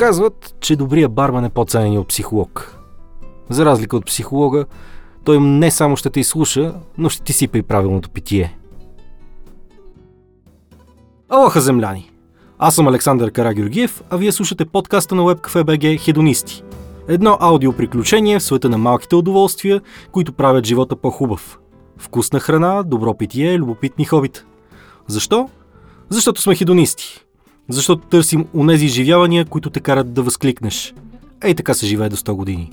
Казват, че добрият барман е по-ценен от психолог. За разлика от психолога, той не само ще те изслуша, но ще ти сипа и правилното питие. Алоха, земляни! Аз съм Александър Карагюргиев, а вие слушате подкаста на WebCafe.bg Хедонисти. Едно аудиоприключение в света на малките удоволствия, които правят живота по-хубав. Вкусна храна, добро питие, любопитни хобита. Защо? Защото сме хедонисти. Защото търсим унези изживявания, които те карат да възкликнеш. Ей така се живее до 100 години.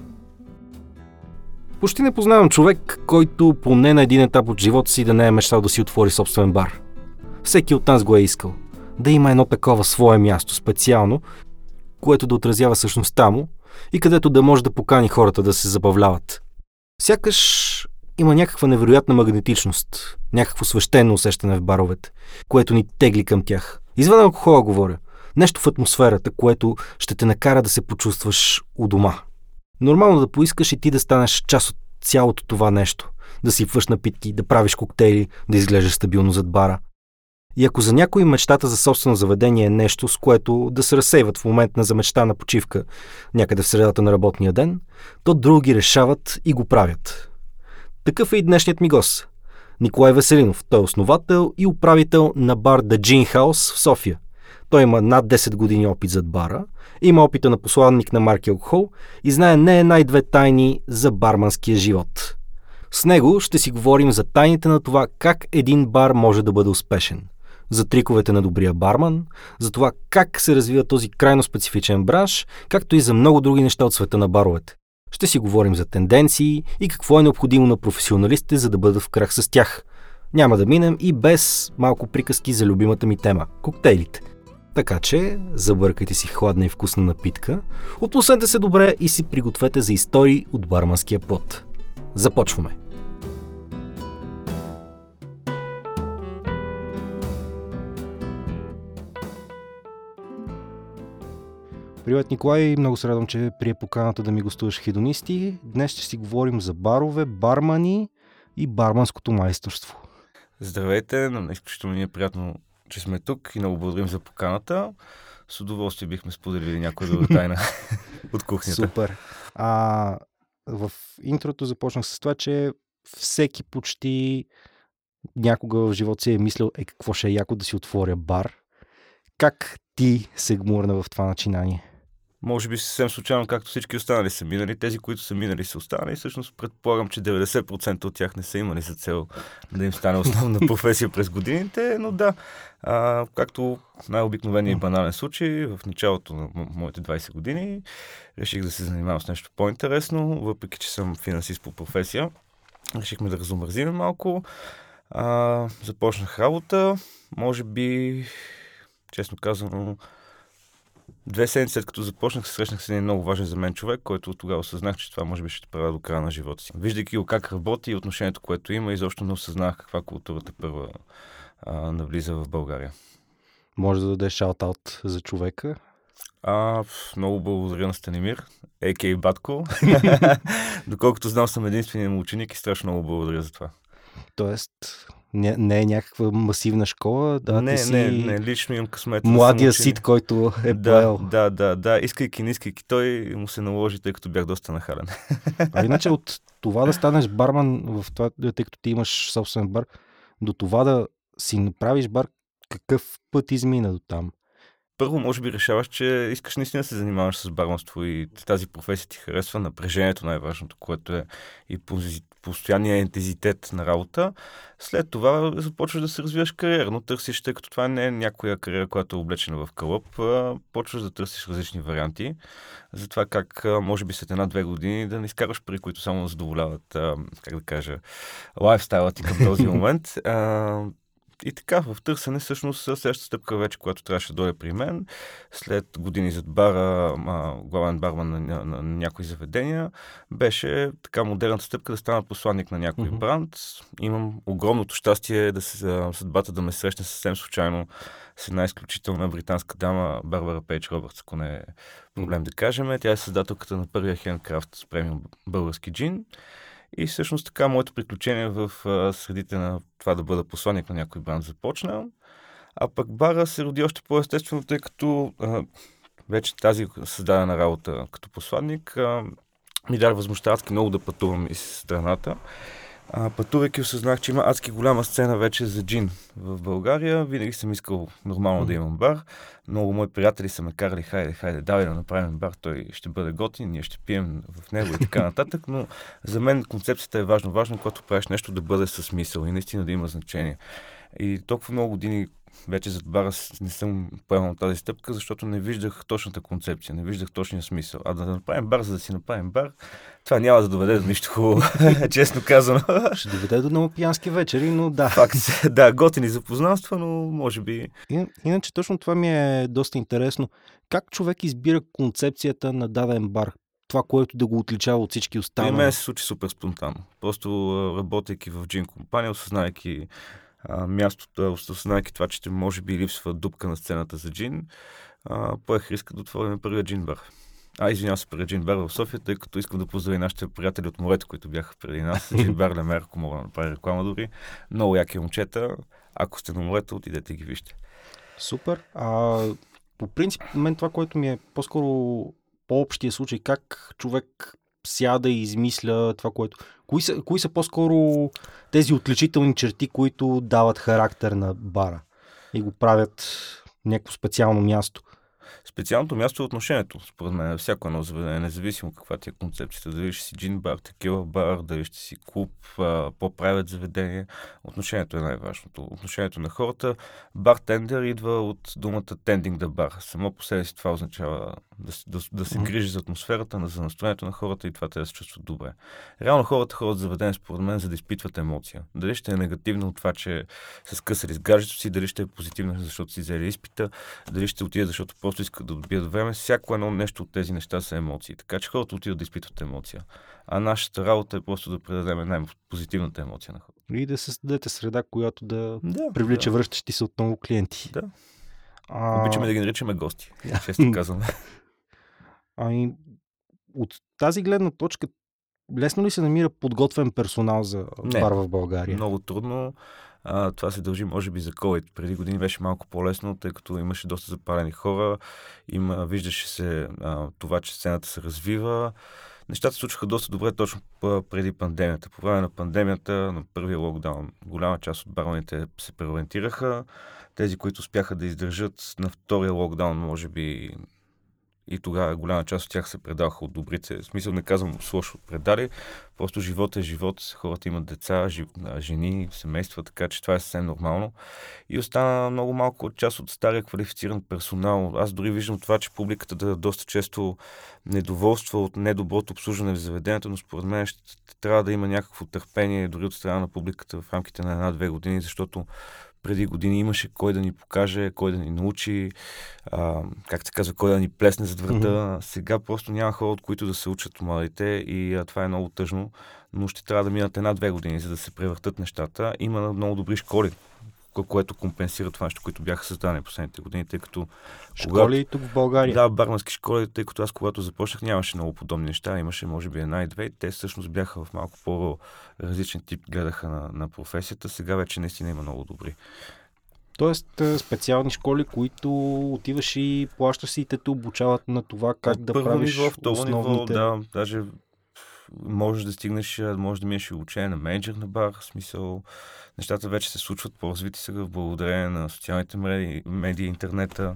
Почти не познавам човек, който поне на един етап от живота си да не е мечтал да си отвори собствен бар. Всеки от нас го е искал. Да има едно такова свое място, специално, което да отразява същността му и където да може да покани хората да се забавляват. Сякаш има някаква невероятна магнетичност, някакво свещено усещане в баровете, което ни тегли към тях. Извън алкохола говоря. Нещо в атмосферата, което ще те накара да се почувстваш у дома. Нормално да поискаш и ти да станеш част от цялото това нещо. Да сипваш напитки, да правиш коктейли, да изглеждаш стабилно зад бара. И ако за някой мечтата за собствено заведение е нещо, с което да се разсейват в момент на замечтана почивка някъде в средата на работния ден, то други решават и го правят. Такъв е и днешният ми гост. Николай Веселинов. Той е основател и управител на бар The Gin House в София. Той има над 10 години опит зад бара, има опита на посланник на марки алкохол и знае не една и две тайни за барманския живот. С него ще си говорим за тайните на това как един бар може да бъде успешен – за триковете на добрия барман, за това как се развива този крайно специфичен бранш, както и за много други неща от света на баровете. Ще си говорим за тенденции и какво е необходимо на професионалистите, за да бъдат в крах с тях. Няма да минем и без малко приказки за любимата ми тема – коктейлите. Така че, забъркайте си хладна и вкусна напитка, отпуснете се добре и си пригответе за истории от барманския пот. Започваме! Привет, Николай! Много се радвам, че прие поканата да ми гостуваш хедонисти. Днес ще си говорим за барове, бармани и барманското майсторство. Здравейте! На изключително ни е приятно, че сме тук и много благодарим за поканата. С удоволствие бихме споделили някоя друга тайна от кухнята. Супер! А, в интрото започнах с това, че всеки почти някога в живота си е мислил, е какво ще е яко да си отворя бар. Как ти се гмурна в това начинание? Може би съвсем случайно, както всички останали са минали. Тези, които са минали, са останали. Всъщност предполагам, че 90% от тях не са имали за цел да им стане основна професия през годините, но да, а, както най-обикновения и банален случай, в началото на моите 20 години реших да се занимавам с нещо по-интересно, въпреки че съм финансист по професия. Решихме да разумързим малко. А, започнах работа, може би, честно казано, Две седмици след като започнах, се срещнах с един много важен за мен човек, който тогава осъзнах, че това може би ще правя до края на живота си. Виждайки го как работи и отношението, което има, изобщо не осъзнах каква културата първа а, навлиза в България. Може да дадеш шаут-аут за човека? А, много благодаря на Станимир, а.к. Батко. Доколкото знам, съм единственият му ученик и страшно много благодаря за това. Тоест, не, не е някаква масивна школа. Да, не, си не, не, лично имам късмет. Младия сит, който е да, поел. Да, да, да, искайки, не искайки, той му се наложи, тъй като бях доста нахален. А иначе от това да станеш барман, в това, тъй като ти имаш собствен бар, до това да си направиш бар, какъв път измина до там? първо, може би решаваш, че искаш наистина да се занимаваш с барманство и тази професия ти харесва, напрежението най-важното, което е и постоянния ентезитет на работа. След това започваш да се развиваш кариерно, търсиш, тъй като това не е някоя кариера, която е облечена в кълъп, почваш да търсиш различни варианти. За това как може би след една-две години да не изкарваш пари, които само задоволяват, как да кажа, лайфстайла ти към този момент и така, в търсене всъщност следващата стъпка вече, която трябваше да дойде при мен, след години зад бара, а, главен барман на, на, на, някои заведения, беше така модерната стъпка да стана посланник на някой mm-hmm. бранд. Имам огромното щастие да се, съдбата да ме срещне съвсем случайно с една изключителна британска дама, Барбара Пейдж Робъртс, ако не е проблем да кажем. Тя е създателката на първия хендкрафт с премиум български джин. И всъщност така моето приключение в средите на това да бъда посланник на някой бранд започна. А пък бара се роди още по-естествено, тъй като а, вече тази създадена работа като посланник а, ми даде възможността много да пътувам из страната. А, пътувайки осъзнах, че има адски голяма сцена вече за джин в България. Винаги съм искал нормално да имам бар. Много мои приятели са ме карали, хайде, хайде, давай да направим бар, той ще бъде готин, ние ще пием в него и така нататък, но за мен концепцията е важно. Важно, когато правиш нещо, да бъде със смисъл и наистина да има значение. И толкова много години вече зад бара не съм поемал тази стъпка, защото не виждах точната концепция, не виждах точния смисъл. А да направим бар, за да си направим бар, това няма да доведе до нищо хубаво, честно казано. Ще доведе до много пиянски вечери, но да. Факт, да, готини запознанства, но може би... иначе точно това ми е доста интересно. Как човек избира концепцията на даден бар? Това, което да го отличава от всички останали? При мен се случи супер спонтанно. Просто работейки в джин компания, осъзнайки а, мястото, осъзнайки това, че може би липсва дупка на сцената за джин, а, поех риска да отворим първия джин бар. А, извинявам се, преди джин бар в София, тъй като искам да поздравя нашите приятели от морето, които бяха преди нас. Джин бар Лемер, ако мога да направя реклама дори. Много яки момчета. Ако сте на морето, отидете ги вижте. Супер. А, по принцип, мен това, което ми е по-скоро по-общия случай, как човек сяда и измисля това, което... Кои са, кои са по-скоро тези отличителни черти, които дават характер на бара и го правят някакво специално място? Специалното място е отношението, според мен, е всяко едно заведение, независимо каква ти е концепцията. Дали ще си джин бар, такива бар, дали ще си клуб, по-правят заведение. Отношението е най-важното. Отношението на хората. Бартендер идва от думата tending the bar. Само по себе си това означава да, да, да се грижи за атмосферата, за настроението на хората и това те да се чувстват добре. Реално хората ходят заведение, според мен, за да изпитват емоция. Дали ще е негативно от това, че са скъсали с гаджето си, дали ще е позитивно, защото си взели изпита, дали ще отиде, защото просто искат да добият време. Всяко едно нещо от тези неща са емоции. Така че хората отиват да изпитват емоция. А нашата работа е просто да предадем най-позитивната емоция на хората. И да създадете среда, която да, да привлича да. връщащи се отново клиенти. Да. А... Обичаме да ги наричаме гости, често казваме. Ами, от тази гледна точка, лесно ли се намира подготвен персонал за бар в България? Много трудно. А, това се дължи, може би, за COVID. Преди години беше малко по-лесно, тъй като имаше доста запалени хора. Има, виждаше се а, това, че сцената се развива. Нещата се случваха доста добре точно преди пандемията. По време на пандемията, на първия локдаун, голяма част от бароните се преориентираха. Тези, които успяха да издържат на втория локдаун, може би и тогава голяма част от тях се предаваха от добрите. В смисъл не казвам с лошо предали, просто живот е живот, хората имат деца, жив... жени, семейства, така че това е съвсем нормално. И остана много малко от част от стария квалифициран персонал. Аз дори виждам това, че публиката да доста често недоволства от недоброто обслужване в заведението, но според мен ще трябва да има някакво търпение дори от страна на публиката в рамките на една-две години, защото преди години имаше кой да ни покаже, кой да ни научи, а, как се казва, кой да ни плесне зад врата. Mm-hmm. Сега просто няма хора, от които да се учат младите и а, това е много тъжно, но ще трябва да минат една-две години, за да се превъртат нещата. Има много добри школи, което компенсира това нещо, което бяха създадени последните години, тъй като... Школи когато... тук в България? Да, бармански школи, тъй като аз когато започнах нямаше много подобни неща, имаше може би една и две, те всъщност бяха в малко по-различен тип, гледаха на, на професията, сега вече наистина има много добри. Тоест специални школи, които отиваш и плащаш си и те те обучават на това как От да правиш ниво, основните... ниво, да, даже можеш да стигнеш, може да минеш и учение на менеджер на бар, в смисъл нещата вече се случват по-развити сега благодарение на социалните медии, медии интернета,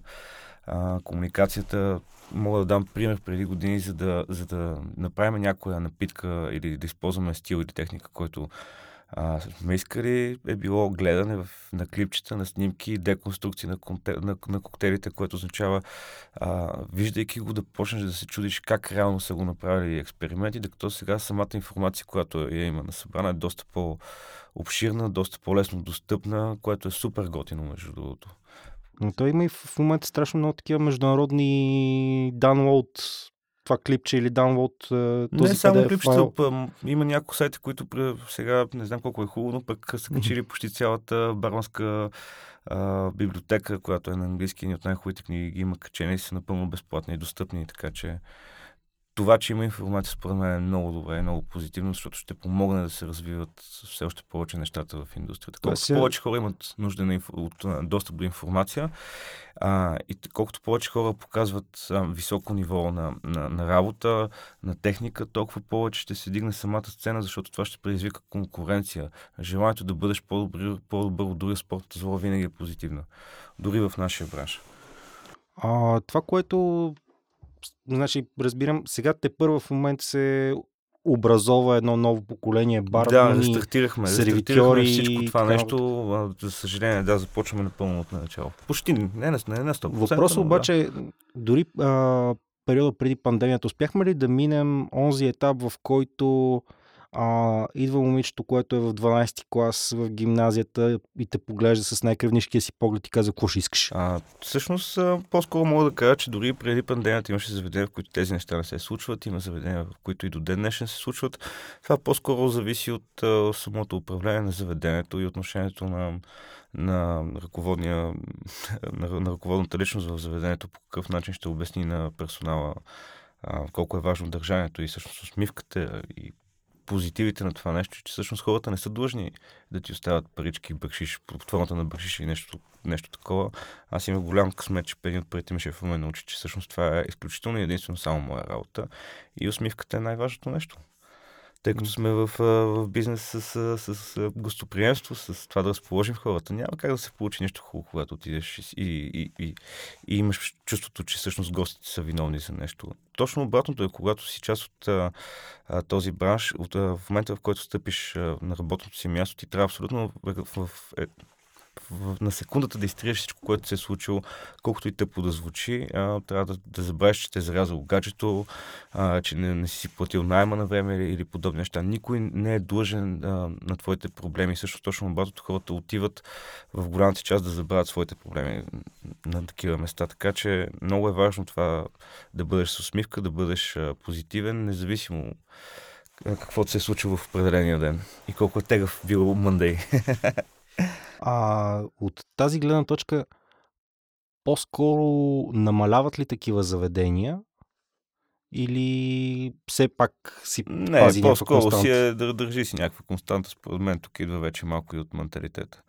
а, комуникацията. Мога да дам пример преди години, за да, за да направим някоя напитка или да използваме стил или техника, който а, сме искали е било гледане в, на клипчета, на снимки, деконструкции на, на, на коктейлите, което означава, а, виждайки го, да почнеш да се чудиш как реално са го направили експерименти, докато сега самата информация, която я има на събрана, е доста по-обширна, доста по-лесно достъпна, което е супер готино, между другото. Но той има и в момента страшно много такива международни download това клипче или даунлоуд този Не само клипчета, има някои сайти, които сега не знам колко е хубаво, но пък са качили почти цялата барманска а, библиотека, която е на английски и от най-хубавите книги ги има качени и са напълно безплатни и достъпни, така че това, че има информация, според мен е много добре, е много позитивно, защото ще помогне да се развиват все още повече нещата в индустрията. Колкото си... повече хора имат нужда на инф... от достъп до информация а, и колкото повече хора показват а, високо ниво на, на, на работа, на техника, толкова повече ще се дигне самата сцена, защото това ще предизвика конкуренция. Желанието да бъдеш по-добър, по-добър от другия спорт зло винаги е позитивно. Дори в нашия бранш. А, това, което значи, разбирам, сега те първо в момента се образова едно ново поколение бармани, Да, стартирахме, сервитьори всичко това нещо. А, за съжаление, да, започваме напълно от начало. Почти, не, не, не, не 100%. Въпросът обаче, да. дори а, периода преди пандемията, успяхме ли да минем онзи етап, в който а, идва момичето, което е в 12-ти клас в гимназията и те поглежда с най-кръвнишкия си поглед и казва, какво ще искаш? А, всъщност, по-скоро мога да кажа, че дори преди пандемията имаше заведения, в които тези неща не се случват. Има заведения, в които и до ден днешен се случват. Това по-скоро зависи от а, самото управление на заведението и отношението на, на, ръководния, на, на ръководната личност в заведението, по какъв начин ще обясни на персонала а, колко е важно държанието и всъщност усмивката и позитивите на това нещо, че всъщност хората не са длъжни да ти оставят парички, бършиш, под формата на бършиш и нещо, нещо такова. Аз имах голям късмет, че един от парите ми шефа ме научи, че всъщност това е изключително и единствено само моя работа. И усмивката е най-важното нещо тъй като сме в, в бизнес с, с, с гостоприемство, с това да разположим хората. Няма как да се получи нещо хубаво, когато отидеш и, и, и, и имаш чувството, че всъщност гостите са виновни за нещо. Точно обратното е, когато си част от а, този бранш, от, а, в момента в който стъпиш а, на работното си място, ти трябва абсолютно в, в, в, е, на секундата да изтриеш всичко, което се е случило, колкото и тъпо да звучи, а, трябва да, да забравиш, че те е зарязал гаджето, а, че не, не си платил найма на време или, или подобни неща. Никой не е длъжен а, на твоите проблеми. Също точно обратното хората отиват в голямата част да забравят своите проблеми на такива места. Така че много е важно това да бъдеш с усмивка, да бъдеш а, позитивен, независимо каквото се е случило в определения ден и колко е тегъв бил Мъндей. А от тази гледна точка, по-скоро намаляват ли такива заведения или все пак си Не, пази по-скоро си е, държи си някаква константа. Според мен тук идва вече малко и от менталитета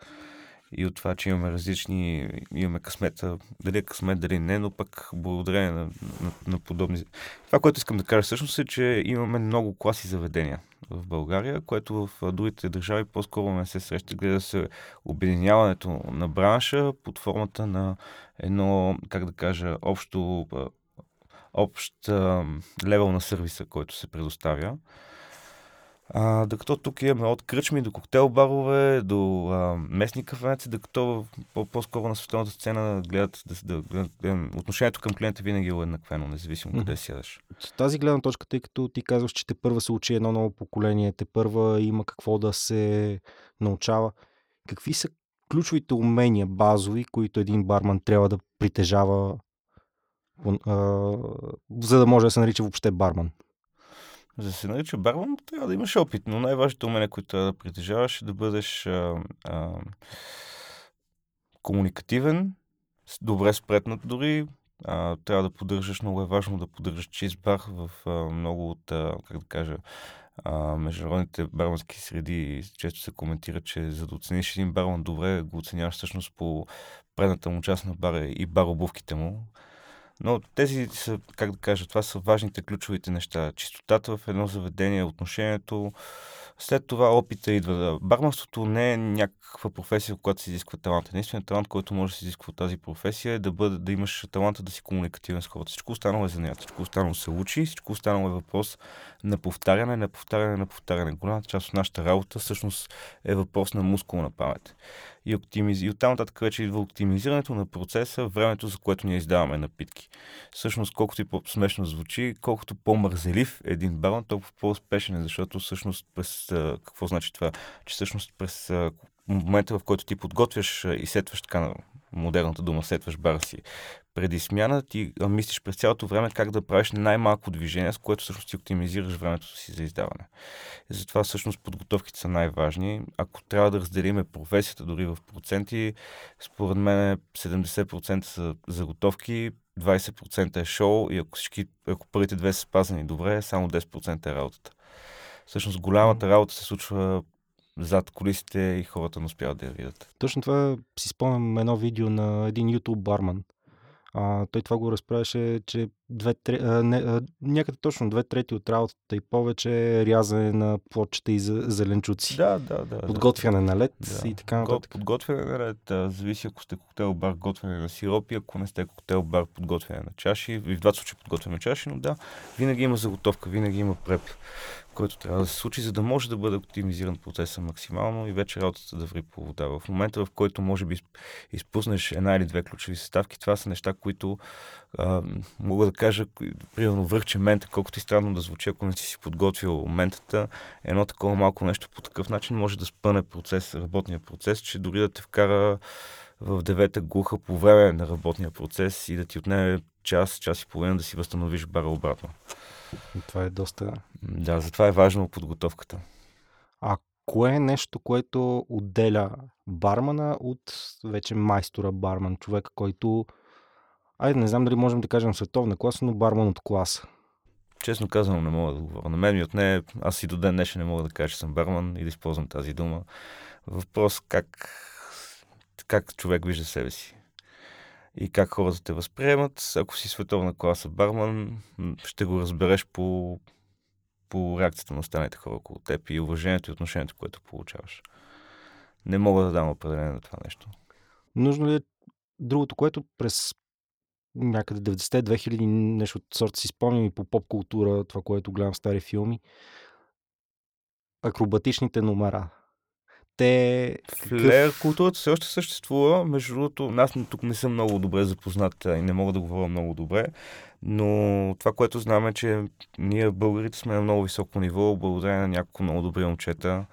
и от това, че имаме различни, имаме късмета, дали е късмет, дали не, но пък благодарение на, на, на подобни... Това, което искам да кажа всъщност е, че имаме много класи заведения в България, което в другите държави по-скоро не се среща. Гледа се обединяването на бранша под формата на едно, как да кажа, общо общ левел на сервиса, който се предоставя. А, докато тук имаме от кръчми до коктейл барове, до а, местни кафенеци, докато по-скоро на световната сцена гледат, да, да, да, отношението към клиента винаги е уеднаквено, независимо къде сядаш. С тази гледна точка, тъй като ти казваш, че те първа се учи едно ново поколение, те първа има какво да се научава. Какви са ключовите умения базови, които един барман трябва да притежава, а, за да може да се нарича въобще барман? За да се нарича барман, трябва да имаш опит, но най-важното умение, което трябва да притежаваш е да бъдеш а, а, комуникативен, добре спретнат дори, а, трябва да поддържаш, много е важно да поддържаш чист бар в а, много от, а, как да кажа, а, международните бармански среди често се коментира, че за да оцениш един барман добре, го оценяваш всъщност по предната му част на бара и баробувките му. Но тези са, как да кажа, това са важните ключовите неща. Чистотата в едно заведение, отношението, след това опита идва. Барманството не е някаква професия, в която се изисква талант. Единственият талант, който може да се изисква от тази професия е да, бъде, да имаш таланта да си комуникативен с хората. Всичко останало е занят, всичко останало се учи, всичко останало е въпрос на повтаряне, на повтаряне, на повтаряне. Голямата част от нашата работа всъщност е въпрос на мускулна памет и, оптимиз... и оттам нататък вече идва оптимизирането на процеса, времето, за което ние издаваме напитки. Всъщност, колкото и по-смешно звучи, колкото по-мързелив е един барон, толкова по-успешен е, защото всъщност през... Какво значи това? Че всъщност през момента, в който ти подготвяш и сетваш така модерната дума, сетваш бара си преди смяна, ти мислиш през цялото време как да правиш най-малко движение, с което всъщност ти оптимизираш времето си за издаване. И затова всъщност подготовките са най-важни. Ако трябва да разделиме професията дори в проценти, според мен 70% са заготовки, 20% е шоу и ако, всички, ако първите две са спазени добре, само 10% е работата. Всъщност голямата работа се случва зад колисите и хората не успяват да я видят. Точно това си спомням едно видео на един YouTube барман, а, той това го разправяше, че две, тре, а, не, а, някъде точно две трети от работата и повече е рязане на плочета и зеленчуци. Да, да, да. Подготвяне да. на лед да. и така нататък. Подготвяне на лед, а, зависи ако сте коктейл бар, готвяне на сиропи, ако не сте коктейл бар, подготвяне на чаши. И в двата случаи подготвяне на чаши, но да, винаги има заготовка, винаги има преп който трябва да се случи, за да може да бъде оптимизиран процеса максимално и вече работата да ври по вода. В момента, в който може би изпуснеш една или две ключови съставки, това са неща, които а, мога да кажа, примерно върче мента, колкото и странно да звучи, ако не си си подготвил ментата, едно такова малко нещо по такъв начин може да спъне процес, работния процес, че дори да те вкара в девета глуха по време на работния процес и да ти отнеме час, час и половина да си възстановиш бара обратно. Това е доста... Да, затова е важно подготовката. А кое е нещо, което отделя бармана от вече майстора барман, човека, който... Айде, не знам дали можем да кажем световна класа, но барман от класа. Честно казвам, не мога да говоря. На мен ми отне, аз и до ден днешен не мога да кажа, че съм барман и да използвам тази дума. Въпрос как, как човек вижда себе си и как хората те възприемат. Ако си световна класа барман, ще го разбереш по, по реакцията на останалите хора около теб и уважението и отношението, което получаваш. Не мога да дам определение на това нещо. Нужно ли е другото, което през някъде 90-2000 нещо от сорта си спомням и по поп култура, това, което гледам в стари филми, акробатичните номера те... Флер културата все още съществува. Между другото, аз тук не съм много добре запознат и не мога да говоря много добре, но това, което знам е, че ние българите сме на много високо ниво, благодарение на няколко много добри момчета.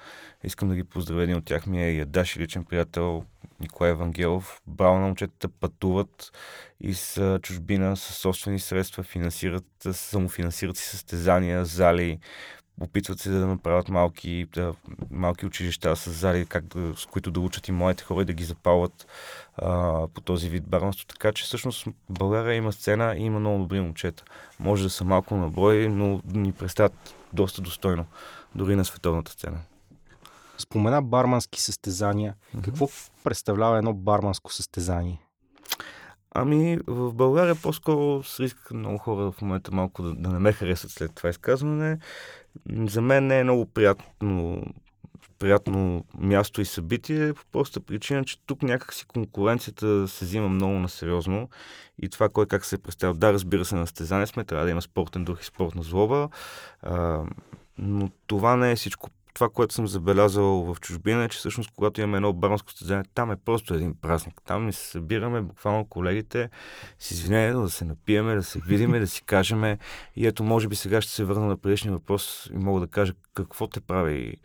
Искам да ги поздравя. Един от тях ми е Ядаш, личен приятел Николай Евангелов. Браво на момчетата пътуват и с чужбина, с собствени средства, финансират, самофинансират си състезания, зали, опитват се да направят малки, да, малки училища с зали, как да, с които да учат и моите хора и да ги запалват а, по този вид барманство. Така че всъщност България има сцена и има много добри момчета. Може да са малко на брой, но ни представят доста достойно, дори на световната сцена. Спомена бармански състезания. Mm-hmm. Какво представлява едно барманско състезание? Ами, в България по-скоро с риск много хора в момента малко да, да не ме харесат след това изказване. За мен не е много приятно, приятно място и събитие, по проста причина, че тук някакси конкуренцията се взима много насериозно и това кой как се е. Да, разбира се, на стезане сме, трябва да има спортен дух и спортна злоба, а, но това не е всичко това, което съм забелязал в чужбина е, че всъщност когато имаме едно баранско състезание, там е просто един празник. Там ни се събираме, буквално колегите, с извинение да се напиеме, да се видиме, да си кажеме. И ето, може би сега ще се върна на предишния въпрос и мога да кажа какво те прави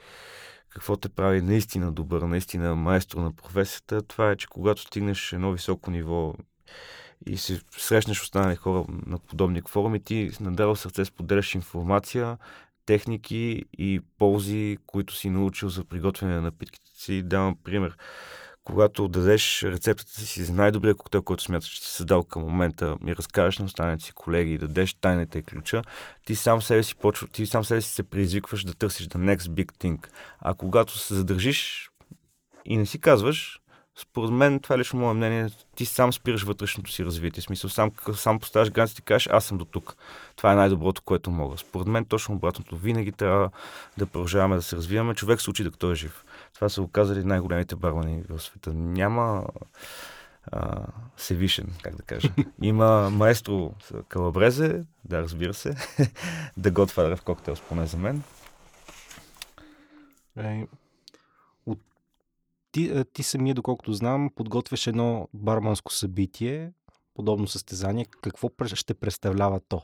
какво те прави наистина добър, наистина майстор на професията, това е, че когато стигнеш едно високо ниво и се срещнеш останали хора на подобни форуми, ти надава сърце споделяш информация, техники и ползи, които си научил за приготвяне на напитките си. Давам пример. Когато дадеш рецептата си за най-добрия коктейл, който смяташ, че си създал към момента, ми разкажеш на останалите си колеги и дадеш тайната и ключа, ти сам себе си почва, ти сам себе си се предизвикваш да търсиш the next big thing. А когато се задържиш и не си казваш, според мен, това е лично мое мнение, ти сам спираш вътрешното си развитие. В смисъл, сам, сам поставяш границите и кажеш, аз съм до тук. Това е най-доброто, което мога. Според мен, точно обратното. Винаги трябва да продължаваме да се развиваме. Човек се учи докато е жив. Това са оказали най-големите бармани в света. Няма Севишен, как да кажа. Има маестро Калабрезе, да, разбира се, да готва в коктейл, поне за мен. Ти, ти самия, доколкото знам, подготвяш едно барманско събитие подобно състезание. Какво ще представлява то?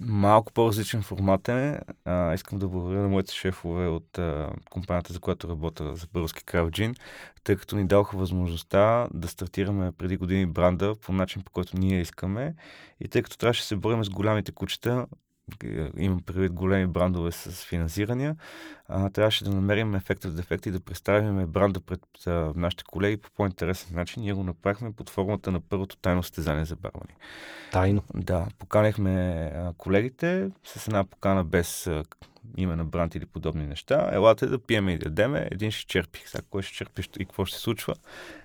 Малко по-различен формат е. А, искам да благодаря на моите шефове от а, компанията, за която работя за български крав тъй като ни даваха възможността да стартираме преди години бранда по начин, по който ние искаме. И тъй като трябваше да се борим с голямите кучета, имам предвид големи брандове с финансирания, а, трябваше да намерим ефекта от дефекта и да представим бранда пред а, нашите колеги по по-интересен начин. Ние го направихме под формата на първото тайно състезание за бармани. Тайно? Да, поканихме а, колегите с една покана без а, име на бранд или подобни неща. Елате да пиеме и да ядеме. Един ще черпи. Сега кой ще черпи и какво ще се случва.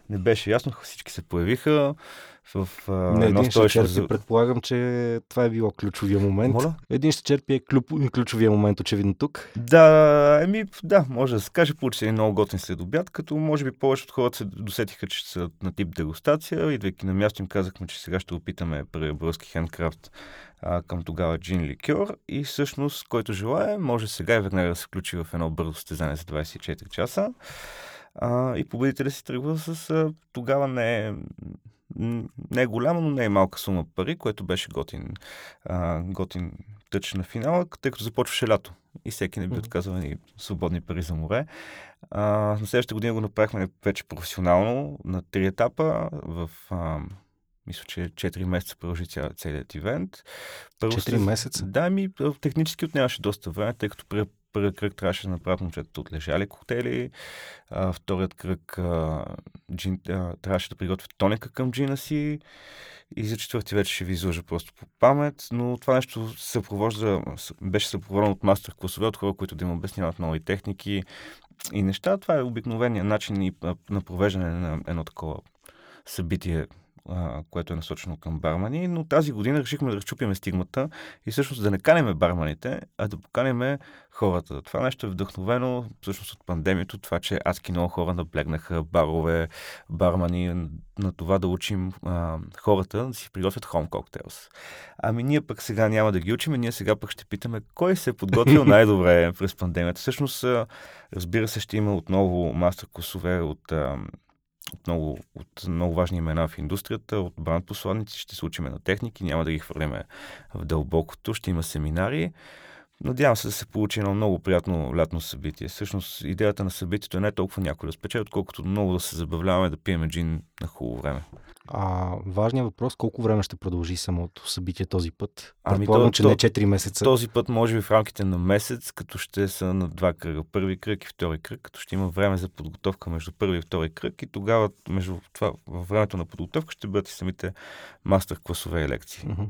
Не беше ясно. Всички се появиха в а, Не, едно един ще черпи. Предполагам, че това е било ключовия момент. Моля? Един ще черпи е ключ... ключовия момент, очевидно тук. Да, еми, да, може да се каже, получи се много готин следобяд, като може би повече от хората се досетиха, че са на тип дегустация. Идвайки на място им казахме, че сега ще опитаме български хендкрафт а, към тогава джин ликьор и всъщност, който желая, може сега и веднага да се включи в едно бързо състезание за 24 часа. А, и победителя си тръгва с а, тогава не е не е голяма, но не е малка сума пари, което беше готин, а, готин тъч на финала, тъй като започваше лято и всеки не би отказал ни свободни пари за море. А, на следващата година го направихме вече професионално на три етапа в а, мисля, че 4 месеца продължи ця, целият ивент. Първо 4 месеца? Да, ми технически отнемаше доста време, тъй като при първият кръг трябваше да направят момчетата от лежали коктейли, а, вторият кръг а, джин, а, трябваше да приготвят тоника към джина си и за четвърти вече ще ви изложа просто по памет, но това нещо съпровожда, беше съпроводено от мастер класове, от хора, които да им обясняват нови техники и неща. Това е обикновеният начин на провеждане на едно такова събитие а, което е насочено към бармани, но тази година решихме да разчупиме стигмата и всъщност да не канеме барманите, а да поканеме хората. Това нещо е вдъхновено всъщност от пандемията, това, че адски много хора наблегнаха барове, бармани, на това да учим а, хората да си приготвят home cocktails. Ами ние пък сега няма да ги учим, ние сега пък ще питаме кой се е подготвил най-добре през пандемията. Всъщност, разбира се, ще има отново мастер косове от а, от много, от много важни имена в индустрията, от бранд посланници, ще се учиме на техники, няма да ги хвърляме в дълбокото, ще има семинари. Надявам се да се получи едно много приятно лятно събитие. Всъщност идеята на събитието е не толкова някой да спечели, отколкото много да се забавляваме да пиеме джин на хубаво време. А важният въпрос, колко време ще продължи самото събитие този път? Ами Предполагам, то, че то, не 4 месеца. Този път може би в рамките на месец, като ще са на два кръга. Първи кръг и втори кръг, като ще има време за подготовка между първи и втори кръг и тогава между това, във времето на подготовка ще бъдат и самите мастер класове и лекции. Uh-huh.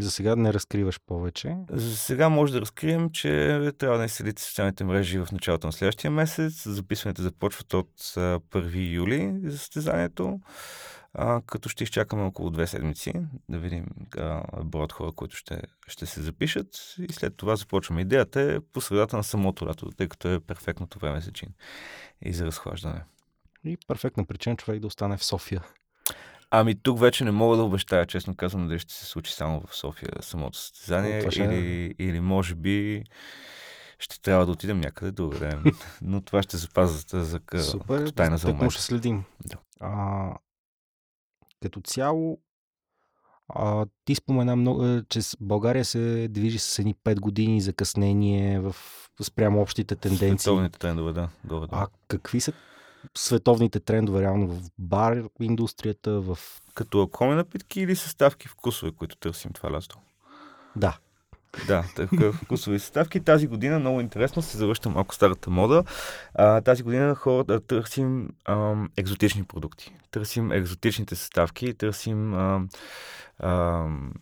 За сега не разкриваш повече. За сега може да разкрием, че трябва да следите социалните мрежи в началото на следващия месец. Записването започват от 1 юли за състезанието а, като ще изчакаме около две седмици да видим броят хора, които ще, ще се запишат и след това започваме. Идеята е по средата на самото лято, тъй като е перфектното време за чин и за разхлаждане. И перфектна причина човек да остане в София. Ами тук вече не мога да обещая, честно казвам, дали ще се случи само в София самото състезание или, е... или може би ще трябва да отидем някъде другаде. Но това ще запазя за, за, Супер, като тайна за момент. ще следим. Да. А, като цяло, а, ти спомена, много, е, че България се движи с едни 5 години закъснение в, спрямо общите тенденции. Световните трендове, да. Добре, да. А какви са световните трендове реално в бар индустрията, в... Като алкохолни напитки или съставки вкусове, които търсим това лято? Да. Да, такъв вкусови съставки. Тази година, много интересно, се завръща малко старата мода. А, тази година хората търсим ам, екзотични продукти. Търсим екзотичните съставки, търсим ам, ам,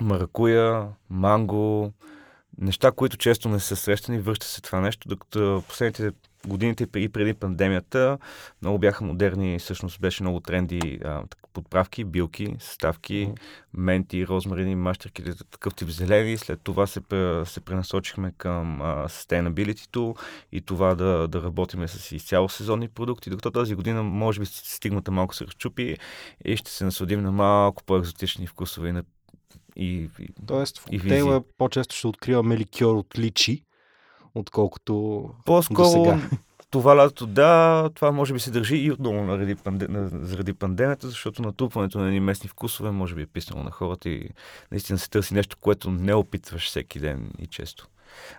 маракуя, манго, неща, които често не са срещани. Връща се това нещо, докато последните годините и преди пандемията много бяха модерни, всъщност беше много тренди а, подправки, билки, съставки, mm-hmm. менти, розмарини, мащерки, такъв тип зелени. След това се, се пренасочихме към а, sustainability и това да, да работиме с изцяло сезонни продукти, докато тази година може би стигмата малко се разчупи и ще се насладим на малко по-екзотични вкусове и на и, и, Тоест в коктейла по-често ще откриваме ликьор от личи, отколкото По-скоро, Това лято, да, това може би се държи и отново заради, панде... заради пандемията, защото натрупването на едни местни вкусове може би е писнало на хората и наистина се търси нещо, което не опитваш всеки ден и често.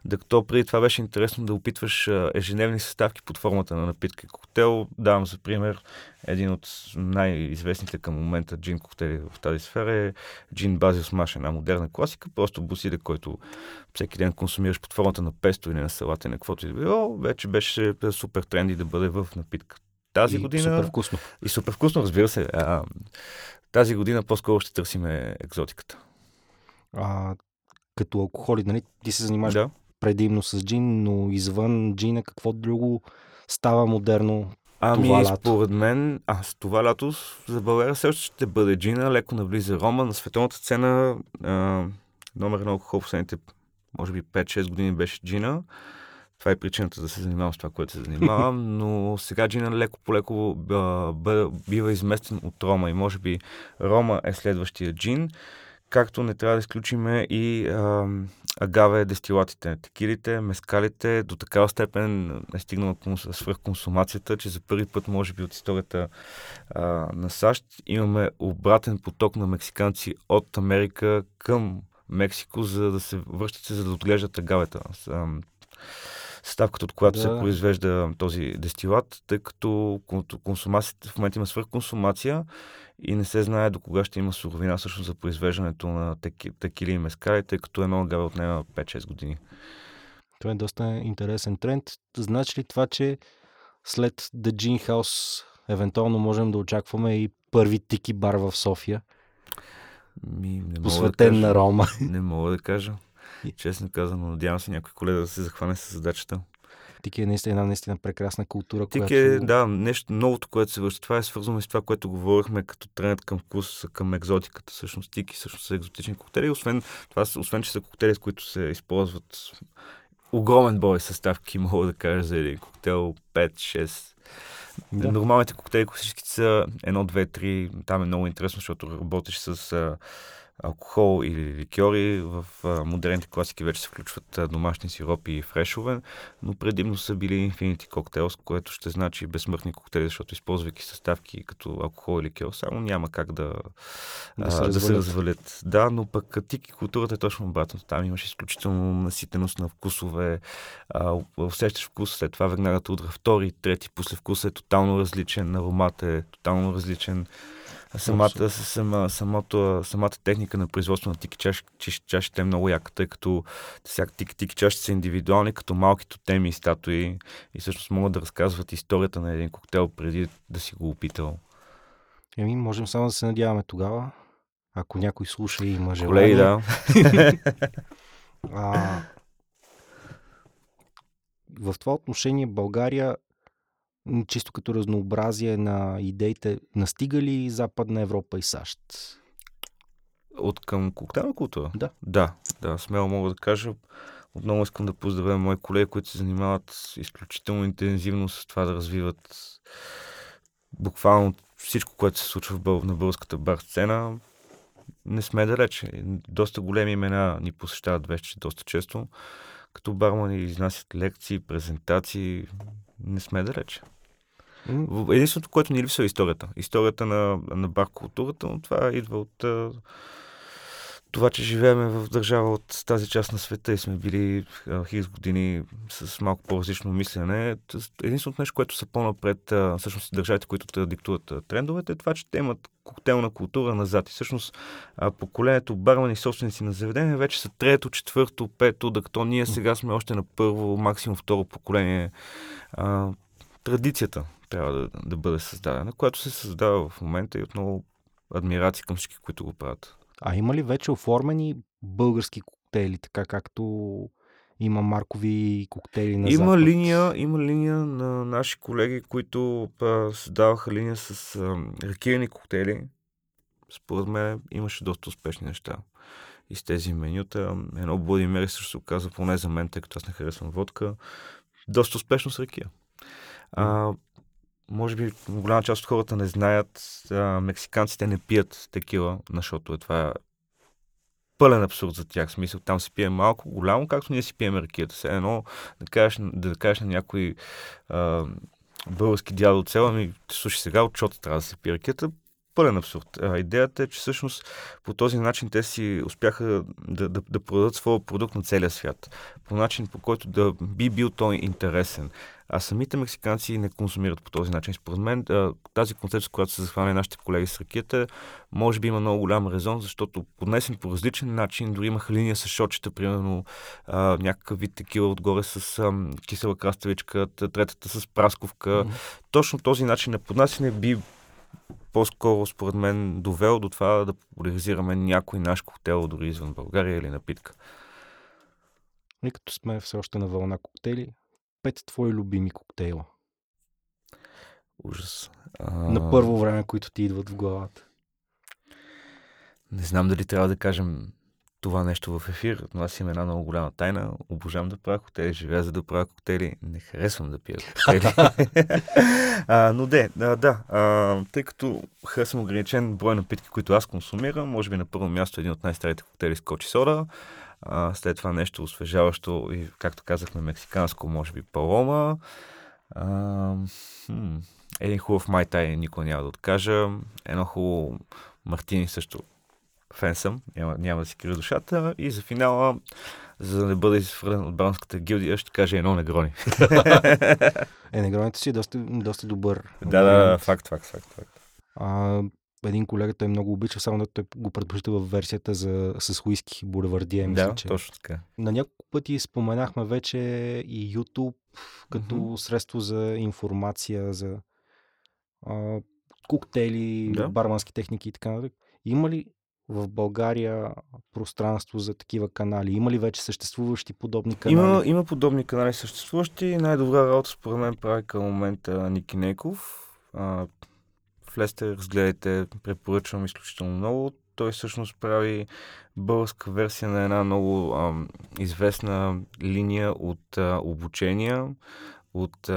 Докато преди това беше интересно да опитваш ежедневни съставки под формата на напитка и коктейл. Давам за пример един от най-известните към момента джин коктейли в тази сфера е джин базил смаш, една модерна класика, просто бусиде, който всеки ден консумираш под формата на песто или на салата, на каквото и да било, вече беше супер тренди да бъде в напитка. Тази и година... Супер вкусно. И супер вкусно, разбира се. А, тази година по-скоро ще търсиме екзотиката. А, като алкохоли, нали? Ти се занимаваш Да. предимно с джин, но извън джина какво друго става модерно? Ами, това лято? според мен, а, с това лято за България също ще бъде джина, леко навлиза Рома. На световната сцена а, номер на алкохол последните, може би 5-6 години беше джина. Това е причината да се занимавам с това, което се занимавам, но сега джина леко по леко бива изместен от Рома и може би Рома е следващия джин, както не трябва да изключиме и а, агаве дестилатите, текилите, мескалите, до такава степен е стигнала конс- свръхконсумацията, че за първи път, може би от историята а, на САЩ, имаме обратен поток на мексиканци от Америка към Мексико, за да се връщат се, за да отглеждат агавета. С, ам, Съставката, от която Да. се произвежда този дестилат, тъй като кон- консумацията в момента има свръхконсумация и не се знае до кога ще има суровина всъщност за произвеждането на теки, текили и мескали, тъй като едно агаве отнема 5-6 години. Това е доста интересен тренд. Значи ли това, че след The Gin House евентуално можем да очакваме и първи тики бар в София, Ми, не мога да посветен кажа. на Рома? Не мога да кажа. Честно казано, надявам се някой колега да се захване с задачата. Тики е наистина една наистина прекрасна култура, Тик която... е, да, нещо новото, което се върши. Това е свързано с това, което говорихме като тренд към вкус, към екзотиката. Всъщност тики всъщност са екзотични коктейли. Освен, това, освен че са коктейли, с които се използват огромен брой съставки, мога да кажа за един коктейл 5-6. Да. Нормалните коктейли всички са 1, 2, 3. Там е много интересно, защото работиш с алкохол или ликьори. В модерните класики вече се включват домашни сиропи и фрешове, но предимно са били Infinity Cocktails, което ще значи безсмъртни коктейли, защото използвайки съставки като алкохол и ликьор, само няма как да, Да се а, да се развалят. развалят. Да, но пък тики културата е точно обратно. Там имаш изключително наситеност на вкусове, а, усещаш вкус, след това веднага те втори, трети, после вкуса е тотално различен, аромат е тотално различен. Самата, сама, самото, самата техника на производство на тики чаш, чаш, чашите е много яка, тъй като всяка тики, тики чашите са индивидуални, като малки тотеми и статуи и всъщност могат да разказват историята на един коктейл преди да си го опитал. Еми, можем само да се надяваме тогава, ако някой слуша и има желание. Колеги, да. А, в това отношение България, чисто като разнообразие на идеите, настига ли Западна Европа и САЩ? От към коктейлна култура? Да. Да, да, смело мога да кажа. Отново искам да поздравя мои колеги, които се занимават изключително интензивно с това да развиват буквално всичко, което се случва в бъл... на българската бар сцена. Не сме далече. Доста големи имена ни посещават вече доста често. Като бармани изнасят лекции, презентации. Не сме далече. Единственото, което ни липсва е историята. Историята на, на бар културата, но това идва от това, че живеем в държава от тази част на света и сме били хиляди години с малко по-различно мислене. Единственото нещо, което са по-напред, всъщност държавите, които диктуват трендовете, е това, че те имат коктейлна култура назад. И всъщност поколението бармани и собственици на заведения вече са трето, четвърто, пето, докато ние сега сме още на първо, максимум второ поколение. Традицията трябва да, да бъде създадена, която се създава в момента и отново адмирации към всички, които го правят. А има ли вече оформени български коктейли, така както има маркови коктейли на Има Запад? линия, има линия на наши колеги, които а, създаваха линия с а, ракирани коктейли. Според мен имаше доста успешни неща и с тези менюта. Едно Bloody Mary също се оказа, поне за мен, тъй като аз не харесвам водка, доста успешно с ракия. А, може би голяма част от хората не знаят, а, мексиканците не пият текила, защото е това пълен абсурд за тях. Смисъл, там се пие малко, голямо, както ние си пием ракията. Все едно да кажеш, да, кажеш на някой а, български дядо от села, ми, слушай сега, отчота трябва да се пие ракията пълен абсурд. А, идеята е, че всъщност по този начин те си успяха да, да, да продадат своя продукт на целия свят. По начин, по който да би бил той интересен. А самите мексиканци не консумират по този начин. Според мен тази концепция, която са захванали нашите колеги с ракета, може би има много голям резон, защото поднесен по различен начин, дори имаха линия с шочета, примерно а, някакъв вид такива отгоре с а, кисела краставичка, третата с прасковка. Mm-hmm. Точно този начин на поднасяне би по-скоро, според мен, довел до това да популяризираме някой наш коктейл, дори извън България или напитка. И като сме все още на вълна коктейли, пет твои любими коктейла. Ужас. А... На първо време, които ти идват в главата. Не знам дали трябва да кажем това нещо в ефир, но аз имам една много голяма тайна. Обожавам да правя коктейли, живея за да правя коктейли. Не харесвам да пия коктейли. а, но де, да, да а, тъй като харесвам ограничен брой напитки, които аз консумирам, може би на първо място един от най-старите коктейли с кочи сода. А, след това нещо освежаващо и, както казахме, мексиканско, може би палома. А, хм, един хубав майтай никога няма да откажа. Едно хубаво мартини също фен съм, няма, няма да си крия душата. И за финала, за да не бъда изфърлен от бранската гилдия, ще кажа едно негрони. е, негроните си е доста, доста добър. Да, да, факт, факт, факт. факт. А, един колега той много обича, само да той го предпочита в версията за, с уиски, булевардия. Мисля, да, че. точно така. На няколко пъти споменахме вече и YouTube като mm-hmm. средство за информация, за а, коктейли, да. бармански техники и така нататък. Има ли в България пространство за такива канали? Има ли вече съществуващи подобни канали? Има, има подобни канали съществуващи. Най-добра работа според мен прави към момента Ники Неков. А, влезте, разгледайте, препоръчвам изключително много. Той всъщност прави българска версия на една много а, известна линия от а, обучения, от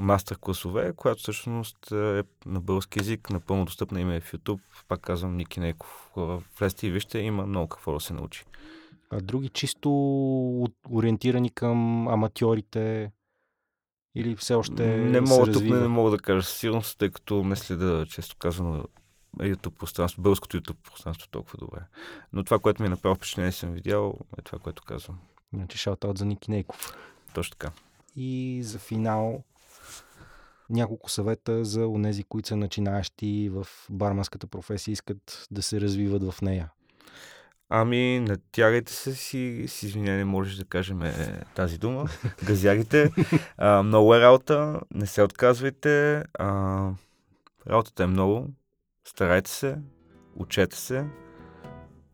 мастер класове, която всъщност е на български язик, напълно достъпна има е в YouTube. Пак казвам Ники Неков. Влезте и вижте, има много какво да се научи. А други чисто ориентирани към аматьорите или все още Не мога, тук не, не мога да кажа със сигурност, тъй като не следа, често казано, YouTube пространство, българското YouTube пространство толкова добре. Но това, което ми е направо впечатление съм видял, е това, което казвам. Значи шаутаут за Ники Нейков. Точно така. И за финал няколко съвета за онези, които са начинаещи в барманската професия, искат да се развиват в нея. Ами, натягайте се си, с извинение, можеш да кажем е, тази дума. Газярите. А, много е работа, не се отказвайте. А, работата е много. Старайте се, учете се,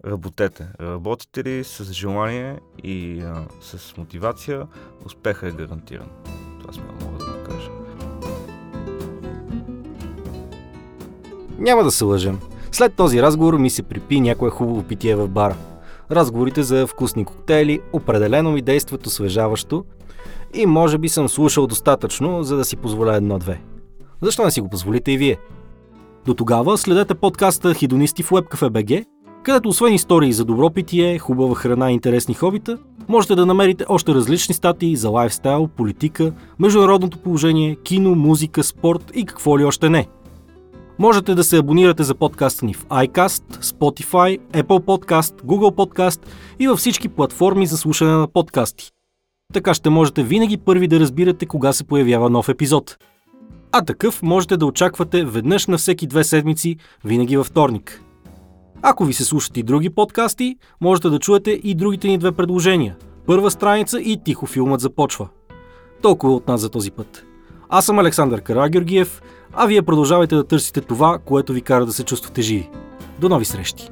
работете. Работите ли с желание и а, с мотивация, успеха е гарантиран. Това сме мога да кажа. Няма да се лъжем. След този разговор ми се припи някое хубаво питие в бара. Разговорите за вкусни коктейли определено ми действат освежаващо и може би съм слушал достатъчно, за да си позволя едно-две. Защо не си го позволите и вие? До тогава следете подкаста Хидонисти в WebCafe.bg, където освен истории за добро питие, хубава храна и интересни хобита, можете да намерите още различни статии за лайфстайл, политика, международното положение, кино, музика, спорт и какво ли още не – Можете да се абонирате за подкаста ни в iCast, Spotify, Apple Podcast, Google Podcast и във всички платформи за слушане на подкасти. Така ще можете винаги първи да разбирате кога се появява нов епизод. А такъв можете да очаквате веднъж на всеки две седмици, винаги във вторник. Ако ви се слушат и други подкасти, можете да чуете и другите ни две предложения. Първа страница и тихо филмът започва. Толкова от нас за този път. Аз съм Александър Карагеоргиев, а вие продължавайте да търсите това, което ви кара да се чувствате живи. До нови срещи!